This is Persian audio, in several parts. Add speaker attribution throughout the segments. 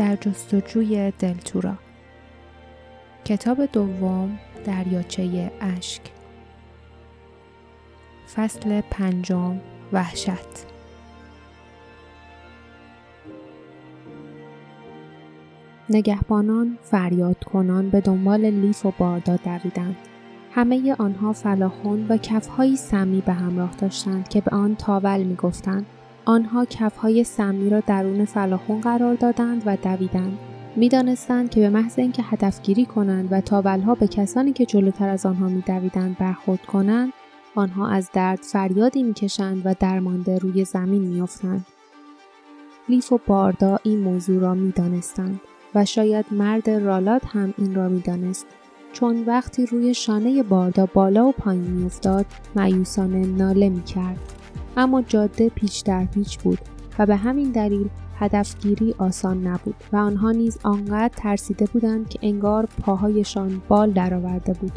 Speaker 1: در جستجوی دلتورا. کتاب دوم دریاچه اشک. فصل پنجم وحشت. نگهبانان فریاد کنان به دنبال لیف و باردا دویدند. همه آنها فلاخون و کفهایی سمی به همراه داشتند که به آن تاول می‌گفتند. آنها کفهای سمی را درون فلاخون قرار دادند و دویدند. می‌دانستند که به محض اینکه هدفگیری کنند و تاولها به کسانی که جلوتر از آنها میدویدند برخورد کنند آنها از درد فریادی می‌کشند و درمانده روی زمین میافتند. لیف و باردا این موضوع را می‌دانستند و شاید مرد رالات هم این را می‌دانست. چون وقتی روی شانه باردا بالا و پایین میافتاد مایوسانه ناله می‌کرد. اما جاده پیچ در پیچ بود و به همین دلیل هدفگیری آسان نبود و آنها نیز آنقدر ترسیده بودند که انگار پاهایشان بال درآورده بود.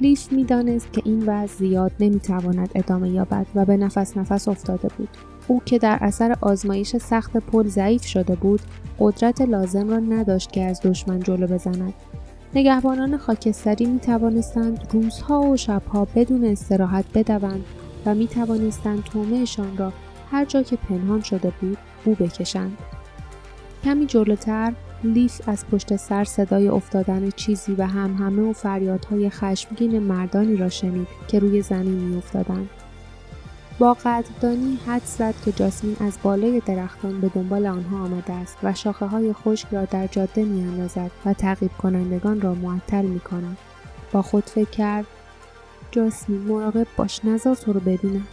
Speaker 1: لیف می‌دانست که این وضع زیاد نمی‌تواند ادامه یابد و به نفس نفس افتاده بود. او که در اثر آزمایش سخت پل ضعیف شده بود قدرت لازم را نداشت که از دشمن جلو بزند. نگهبانان خاکستری می توانستند روزها و شبها بدون استراحت بدوند و می توانستند تومهشان را هر جا که پنهان شده بود او بکشند. کمی جلوتر لیف از پشت سر صدای افتادن چیزی و هم همه و فریادهای خشمگین مردانی را شنید که روی زمین می افتادند. با قدردانی حد زد که جاسمین از بالای درختان به دنبال آنها آمده است و شاخه های خشک را در جاده می اندازد و تعقیب کنندگان را معطل می کند. با خود فکر کرد جاسمین مراقب باش نظر تو رو ببینم.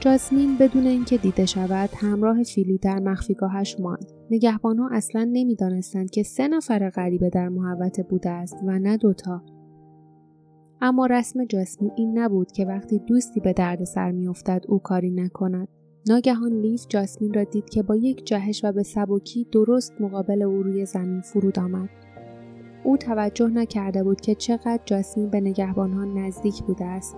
Speaker 1: جاسمین بدون اینکه دیده شود همراه فیلی در مخفیگاهش ماند. نگهبانها اصلا نمی‌دانستند که سه نفر غریبه در محوطه بوده است و نه دوتا. اما رسم جاسمین این نبود که وقتی دوستی به درد سر میافتد او کاری نکند ناگهان لیف جاسمین را دید که با یک جهش و به سبکی درست مقابل او روی زمین فرود آمد او توجه نکرده بود که چقدر جاسمین به نگهبانها نزدیک بوده است.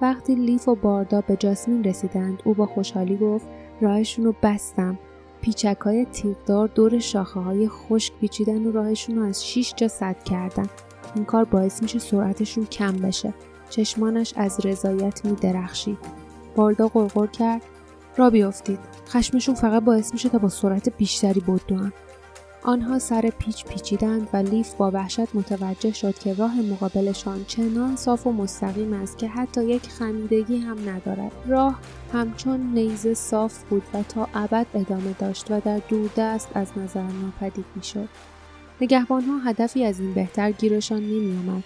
Speaker 1: وقتی لیف و باردا به جاسمین رسیدند او با خوشحالی گفت راهشون رو بستم. پیچک های تیغدار دور شاخه های خشک پیچیدن و راهشون رو از شیش جا سد کردن. این کار باعث میشه سرعتشون کم بشه. چشمانش از رضایت می درخشید باردا قرقر کرد. را بیافتید. خشمشون فقط باعث میشه تا با سرعت بیشتری بدوان آنها سر پیچ پیچیدند و لیف با وحشت متوجه شد که راه مقابلشان چنان صاف و مستقیم است که حتی یک خمیدگی هم ندارد. راه همچون نیزه صاف بود و تا ابد ادامه داشت و در دوردست از نظر ناپدید می‌شد. نگهبانها هدفی از این بهتر گیرشان نمیآمد.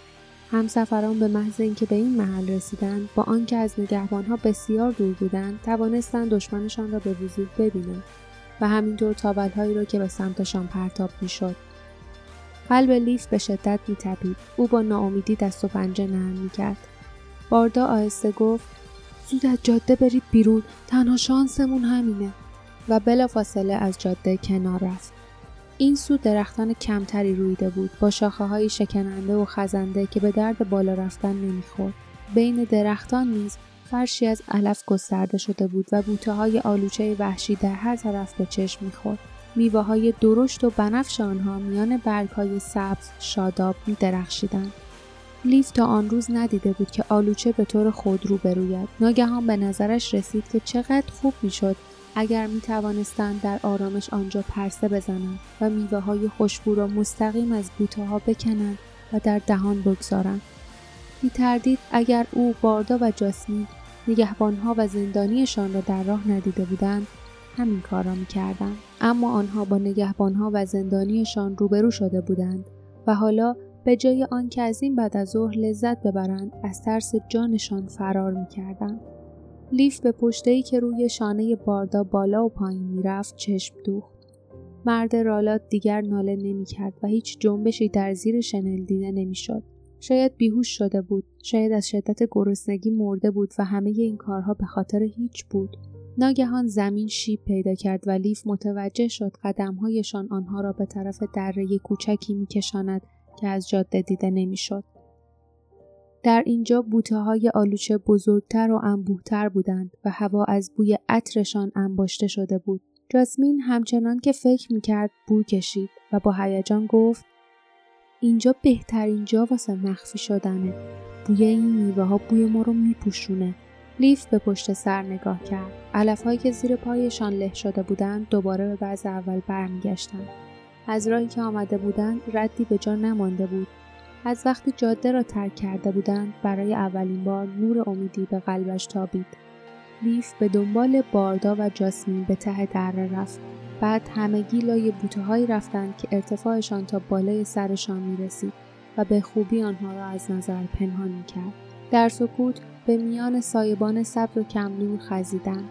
Speaker 1: همسفران به محض اینکه به این محل رسیدند با آنکه از نگهبانها بسیار دور بودند توانستند دشمنشان را به وضوح ببینند. و همینطور تابلهایی را که به سمتشان پرتاب می‌شد. قلب لیف به شدت میتپید. او با ناامیدی دست و پنجه نرم می‌کرد. باردا آهسته گفت زود از جاده برید بیرون. تنها شانسمون همینه. و بلافاصله از جاده کنار رفت. این سو درختان کمتری رویده بود. با شاخه های شکننده و خزنده که به درد بالا رفتن نمی‌خورد. بین درختان نیز فرشی از علف گسترده شده بود و بوته های آلوچه وحشی در هر طرف به چشم می‌خورد. میوه های درشت و بنفش آنها میان برگ های سبز شاداب می درخشیدند. لیف تا آن روز ندیده بود که آلوچه به طور خودرو بروید. ناگهان به نظرش رسید که چقدر خوب می‌شد اگر می توانستند در آرامش آنجا پرسه بزنند و میوه های خوشبو را مستقیم از بوته ها بکنند و در دهان بگذارند. بی تردید اگر او باردا و جاسمین نگهبانها و زندانیشان را در راه ندیده بودند همین کار را می‌کردند اما آنها با نگهبانها و زندانیشان روبرو شده بودند و حالا به جای آنکه از این بعد از ظهر لذت ببرند از ترس جانشان فرار می‌کردند لیف به پشتهی که روی شانه باردا بالا و پایین می‌رفت چشم دوخت. مرد رالات دیگر ناله نمی‌کرد و هیچ جنبشی در زیر شنل دیده نمی‌شد. شاید بیهوش شده بود، شاید از شدت گرسنگی مرده بود و همه این کارها به خاطر هیچ بود. ناگهان زمین شیب پیدا کرد و لیف متوجه شد قدمهایشان آنها را به طرف دره کوچکی میکشاند که از جاده دیده نمی‌شد. در اینجا بوته های آلوچه بزرگتر و انبوهتر بودند و هوا از بوی عطرشان انباشته شده بود. جاسمین همچنان که فکر می‌کرد بو کشید و با هیجان گفت اینجا بهترین جا واسه مخفی شدنه. بوی این میوه ها بوی ما رو میپوشونه. لیف به پشت سر نگاه کرد. علف هایی که زیر پایشان له شده بودند دوباره به بعض اول برمیگشتند. از راهی که آمده بودند ردی به جا نمانده بود. از وقتی جاده را ترک کرده بودند برای اولین بار نور امیدی به قلبش تابید. لیف به دنبال باردا و جاسمین به ته دره رفت. بعد همگی لای بوته هایی رفتند که ارتفاعشان تا بالای سرشان می رسید و به خوبی آنها را از نظر پنهان می کرد. در سکوت به میان سایبان سبز و کمنور خزیدند.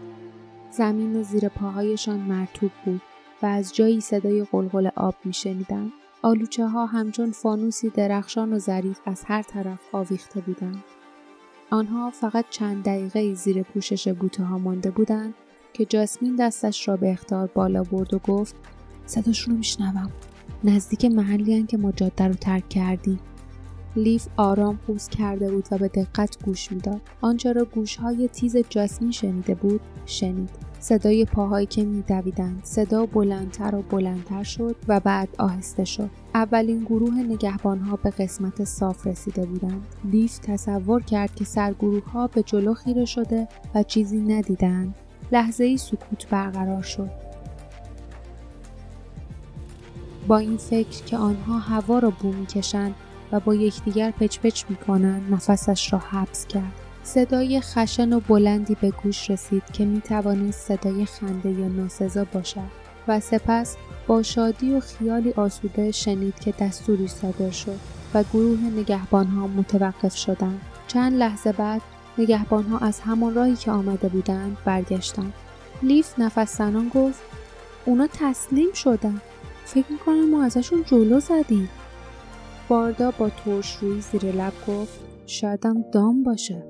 Speaker 1: زمین زیر پاهایشان مرتوب بود و از جایی صدای قلقل آب می شنیدند. آلوچه ها همچون فانوسی درخشان و ظریف از هر طرف آویخته بودند. آنها فقط چند دقیقه زیر پوشش بوته ها مانده بودند که جاسمین دستش را به اختار بالا برد و گفت صداشون رو میشنوم. نزدیک محلی که ما جاده رو ترک کردیم. لیف آرام پوز کرده بود و به دقت گوش می‌داد. آنچه را گوشهای تیز جاسمین شنیده بود شنید. صدای پاهایی که میدویدند. صدا بلندتر و بلندتر شد و بعد آهسته شد. اولین گروه نگهبانها به قسمت صاف رسیده بودند. لیف تصور کرد که سرگروه ها به جلو خیره شده و چیزی ندیدند. لحظه ای سکوت برقرار شد. با این فکر که آنها هوا را بو می‌کشند و با یکدیگر پچ پچ می‌کنند نفسش را حبس کرد. صدای خشن و بلندی به گوش رسید که می توانست صدای خنده یا ناسزا باشد و سپس با شادی و خیالی آسوده شنید که دستوری صادر شد و گروه نگهبانها متوقف شدند. چند لحظه بعد نگهبانها از همان راهی که آمده بودند برگشتند. لیف نفس گفت اونا تسلیم شدن. فکر می‌کنم ما ازشون جلو زدیم. باردا با ترش روی زیر لب گفت شایدم دام باشه.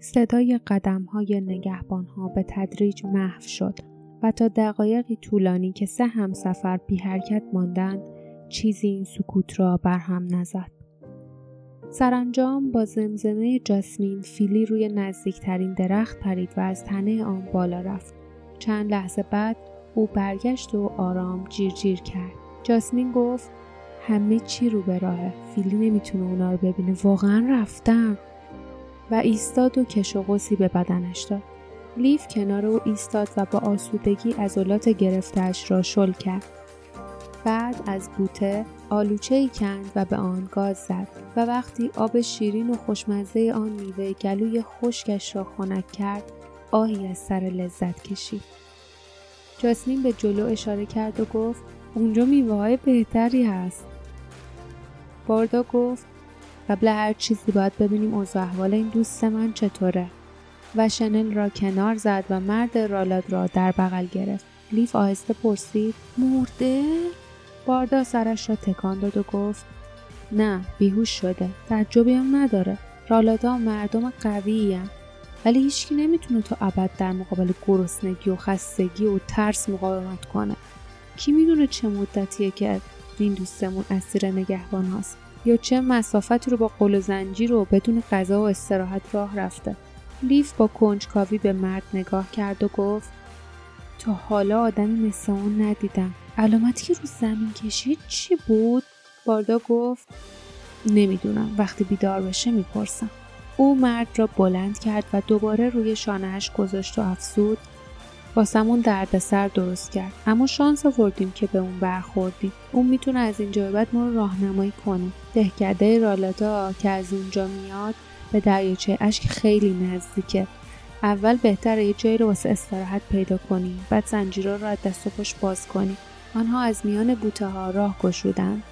Speaker 1: صدای قدم های نگهبان ها به تدریج محو شد و تا دقایقی طولانی که سه هم سفر بی حرکت ماندند چیزی این سکوت را برهم نزد. سرانجام با زمزمه جاسمین فیلی روی نزدیکترین درخت پرید و از تنه آن بالا رفت. چند لحظه بعد او برگشت و آرام جیر جیر کرد. جاسمین گفت همه چی رو به راهه. فیلی نمی‌تونه اونا رو ببینه. واقعا رفتم. و ایستاد و کش و قوسی به بدنش داد. لیف کنار او ایستاد و با آسودگی عضلات گرفتهاش را شل کرد. بعد از بوته آلوچه ای کند و به آن گاز زد و وقتی آب شیرین و خوشمزه آن میوه گلوی خشکش را خنک کرد آهی از سر لذت کشید. جاسمین به جلو اشاره کرد و گفت اونجا میوه های بهتری هست. باردا گفت قبل هر چیزی باید ببینیم اوضاع احوال این دوست من چطوره و شنل را کنار زد و مرد رالاد را در بغل گرفت. لیف آهسته پرسید مرده؟ باردا سرش را تکان داد و گفت نه بیهوش شده تعجبی هم نداره. رالادا مردم قوی هم. ولی هیچکی نمی‌تونه تا ابد در مقابل گرسنگی و خستگی و ترس مقاومت کنه. کی می‌دونه چه مدتیه که این دوستمون اسیر نگهبان هاست یا چه مسافتی رو با قل و زنجیر رو بدون غذا و استراحت راه رفته؟ لیف با کنجکاوی به مرد نگاه کرد و گفت تا حالا آدمی مثل اون ندیدم. علامتی که رو زمین کشید چی بود؟ باردا گفت نمی‌دونم. وقتی بیدار بشه می‌پرسم. او مرد را بلند کرد و دوباره روی شانهش گذاشت و افسود واسمون دردسر درست کرد. اما شانس آوردیم که به اون برخوردیم. اون می‌تونه از اینجا بعد ما رو راهنمایی کنه. دهکده رالادا که از اونجا میاد به دریاچه اشک خیلی نزدیکه. اول بهتره یه جایی رو واسه استراحت پیدا کنیم. بعد زنجیرا رو از دست و پشت باز کنیم. آنها از میان بوته ها راه گشودند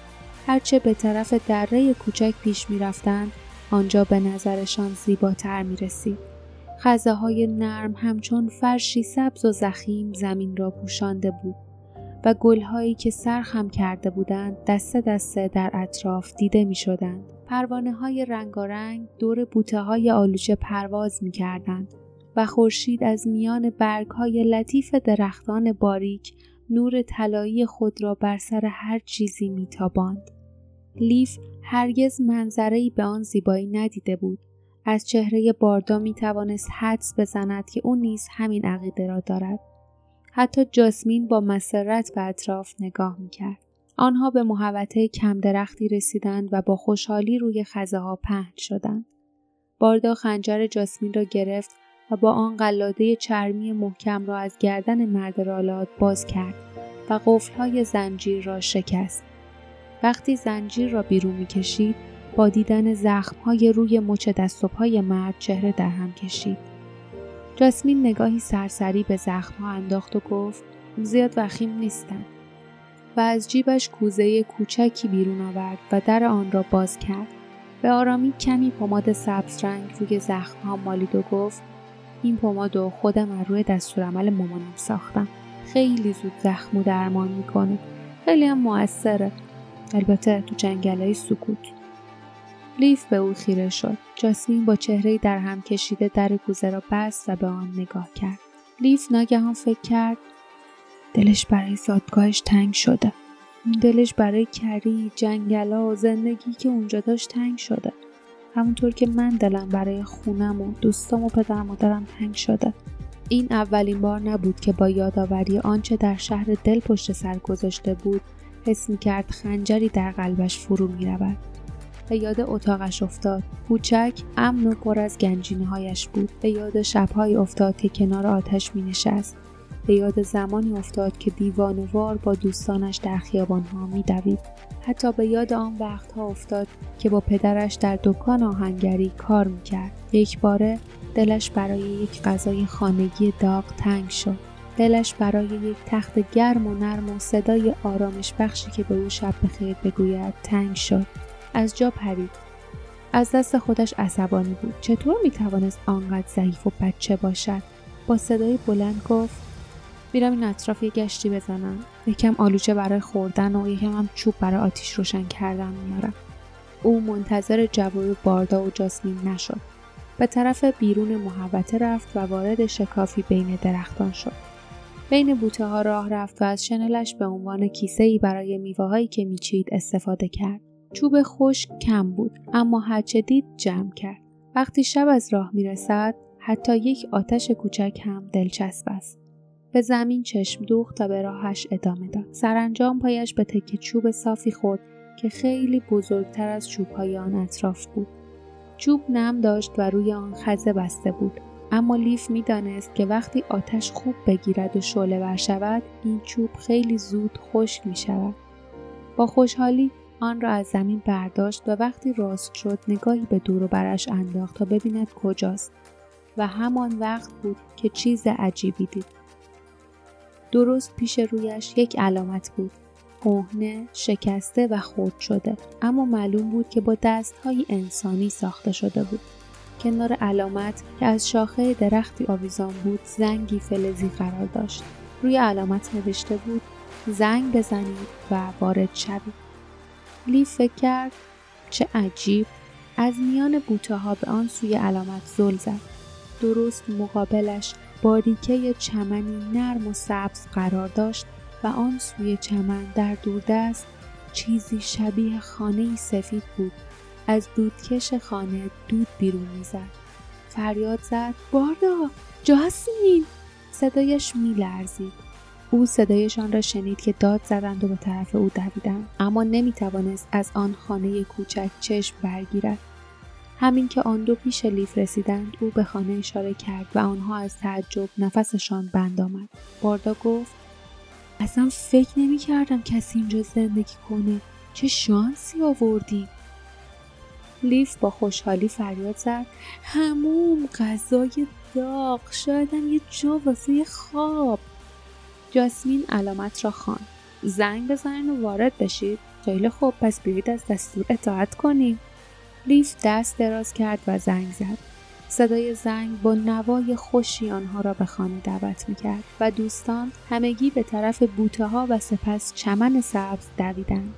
Speaker 1: هرچه به طرف دره کوچک پیش می رفتند آنجا به نظرشان زیباتر می رسید. خزه های نرم همچون فرشی سبز و زخیم زمین را پوشانده بود و گلهایی که سرخم کرده بودند دسته دسته در اطراف دیده می شدند. پروانه های رنگارنگ دور بوته های آلوچه پرواز می کردند و خورشید از میان برگ های لطیف درختان باریک نور طلایی خود را بر سر هر چیزی میتاباند. لیف هرگز منظری به آن زیبایی ندیده بود. از چهره باردا می توانست حدس بزند که او نیز همین عقیده را دارد. حتی جاسمین با مسرت به اطراف نگاه می‌کرد. آنها به محوطه کم درختی رسیدند و با خوشحالی روی خزه ها پهن شدند. باردا خنجر جاسمین را گرفت با آن قلاده چرمی محکم را از گردن مرد رالات باز کرد و قفلهای زنجیر را شکست. وقتی زنجیر را بیرون می‌کشید با دیدن زخمهای روی مچ دست و پای مرد چهره در هم کشید. جاسمین نگاهی سرسری به زخمها انداخت و گفت زیاد وخیم نیستن. و از جیبش کوزه کوچکی بیرون آورد و در آن را باز کرد. به آرامی کمی پماد سبز رنگ روی زخمها مالید و گفت این پمادو خودم از روی دستورالعمل مامانم ساختم. خیلی زود زخم و درمان می‌کنه. خیلی هم موثره. البته تو جنگلای سکوت. لیف به او خیره شد. جاسمین با چهره در هم کشیده در کوزه را بست و به آن نگاه کرد. لیف ناگهان فکر کرد دلش برای زادگاهش تنگ شده. دلش برای کری، جنگلا و زندگی که اونجا داشت تنگ شده. همونطور که من دلم برای خونم و دوستام و پدر مادرم تنگ شده. این اولین بار نبود که با یادآوری آنچه در شهر دل پشت سر گذاشته بود حس می کرد خنجری در قلبش فرو می رود. به یاد اتاقش افتاد. کوچک، امن و پر از گنجینه هایش بود. به یاد شبهایی افتاد که کنار آتش می نشست. به یاد زمانی افتاد که دیوانوار با دوستانش در خیابانها میدوید. حتی به یاد آن وقتها افتاد که با پدرش در دکان آهنگری کار می‌کرد. یک باره دلش برای یک غذای خانگی داغ تنگ شد. دلش برای یک تخت گرم و نرم و صدای آرامش بخشی که به او شب بخیر بگوید تنگ شد. از جا پرید. از دست خودش عصبانی بود. چطور می‌توانست آنقدر ضعیف و بچه باشد؟ با صدای بلند گفت میرم این اطراف یه گشتی بزنم. یکم آلوچه برای خوردن و یکم هم چوب برای آتیش روشن کردن میارم او منتظر جواب باردا و جاسمین نشد. به طرف بیرون محوطه رفت و وارد شکافی بین درختان شد. بین بوته ها راه رفت و از شنلش به عنوان کیسه ای برای میوه هایی که میچید استفاده کرد. چوب خشک کم بود اما هرچه دید جمع کرد. وقتی شب از راه می‌رسد حتی یک آتش کوچک هم دلچسب است. به زمین چشم دوخت تا به راهش ادامه داد. سرانجام پایش به تکه چوب صافی خورد که خیلی بزرگتر از چوبهای آن اطراف بود. چوب نم داشت و روی آن خزه بسته بود. اما لیف می‌دانست که وقتی آتش خوب بگیرد و شعله ور شود این چوب خیلی زود خشک می شود. با خوشحالی آن را از زمین برداشت و وقتی راست شد نگاهی به دور و برش انداخت تا ببیند کجاست و همان وقت بود که چیز عجیبی دید. درست پیش رویش یک علامت بود. کهنه، شکسته و خرد شده اما معلوم بود که با دستهای انسانی ساخته شده بود. کنار علامت که از شاخه درختی آویزان بود زنگی فلزی قرار داشت. روی علامت نوشته بود زنگ بزنید و وارد شوید. لی فکر کرد چه عجیب از میان بوته ها به آن سوی علامت زل زد. درست مقابلش باریکه چمنی نرم و سبز قرار داشت و آن سوی چمن در دوردست چیزی شبیه خانه سفید بود. از دودکش خانه دود بیرون می‌زد. فریاد زد باردا جاسمین صدایش میلرزید. او صدایشان را شنید که داد زدند و به طرف او دویدند. اما نمی‌توانست از آن خانه کوچک چشم برگیرد. همین که آن دو پیش لیف رسیدند او به خانه اشاره کرد و آنها از تعجب نفسشان بند آمد. باردا گفت اصلا فکر نمی کردم کسی اینجا زندگی کنه. چه شانسی آوردی. لیف با خوشحالی فریاد زد هموم غذای داغ شایدم یه جا واسه خواب. جاسمین علامت را خوان زنگ بزنین و وارد بشید. خیلی خوب پس بیایید از دستور اطاعت کنیم. لیف دست دراز کرد و زنگ زد. صدای زنگ با نوای خوشی آنها را به خانه دعوت می کرد و دوستان همگی به طرف بوته ها و سپس چمن سبز دویدند.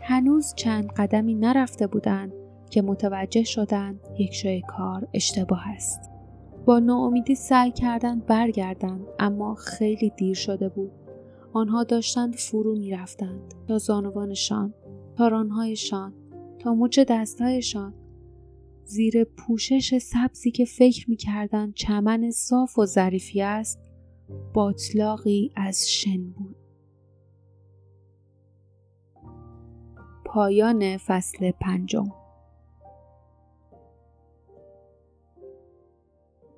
Speaker 1: هنوز چند قدمی نرفته بودند که متوجه شدند یک جای کار اشتباه است. با ناامیدی سعی کردند برگردند اما خیلی دیر شده بود. آنها داشتند فرو می رفتند تا زانوانشان، تارانهایشان، تا مچ دستهایشان. زیر پوشش سبزی که فکر می‌کردند چمن صاف و ظریفی است باطلاقی از شن بود. پایان فصل پنجم.